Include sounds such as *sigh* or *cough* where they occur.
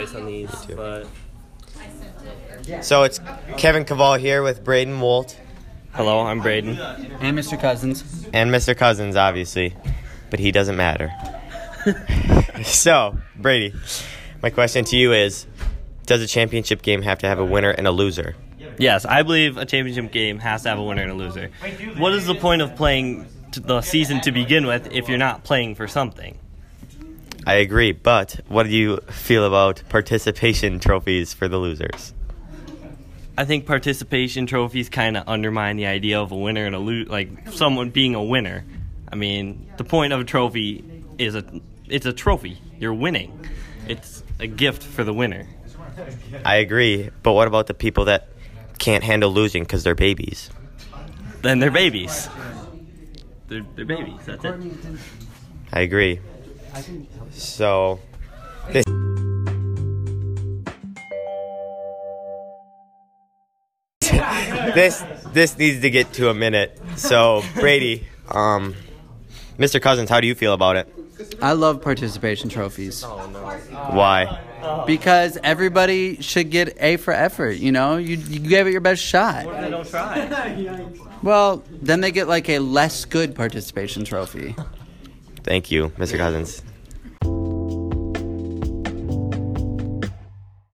on these, but So it's Kevin Cavall here with Braden Wolt hello, I'm Braden. And Mr. Cousins. and Mr. Cousins, obviously, but he doesn't matter. *laughs* so, Brady, my question to you is Does a championship game have to have a winner and a loser? Yes, I believe a championship game has to have a winner and a loser. What is the point of playing the season to begin with if you're not playing for something? I agree, but what do you feel about participation trophies for the losers? I think participation trophies kind of undermine the idea of a winner and a lo- like someone being a winner. I mean, the point of a trophy is a it's a trophy. You're winning. It's a gift for the winner. I agree, but what about the people that can't handle losing because they're babies? Then they're babies. They're, they're babies. That's it. I agree. So, this. *laughs* this this needs to get to a minute. So Brady, um, Mr. Cousins, how do you feel about it? I love participation trophies Why? because everybody should get A for effort. You know, you, you gave it your best shot. They don't try. *laughs* Well, then they get like a less good participation trophy. Thank you, Mr. Cousins.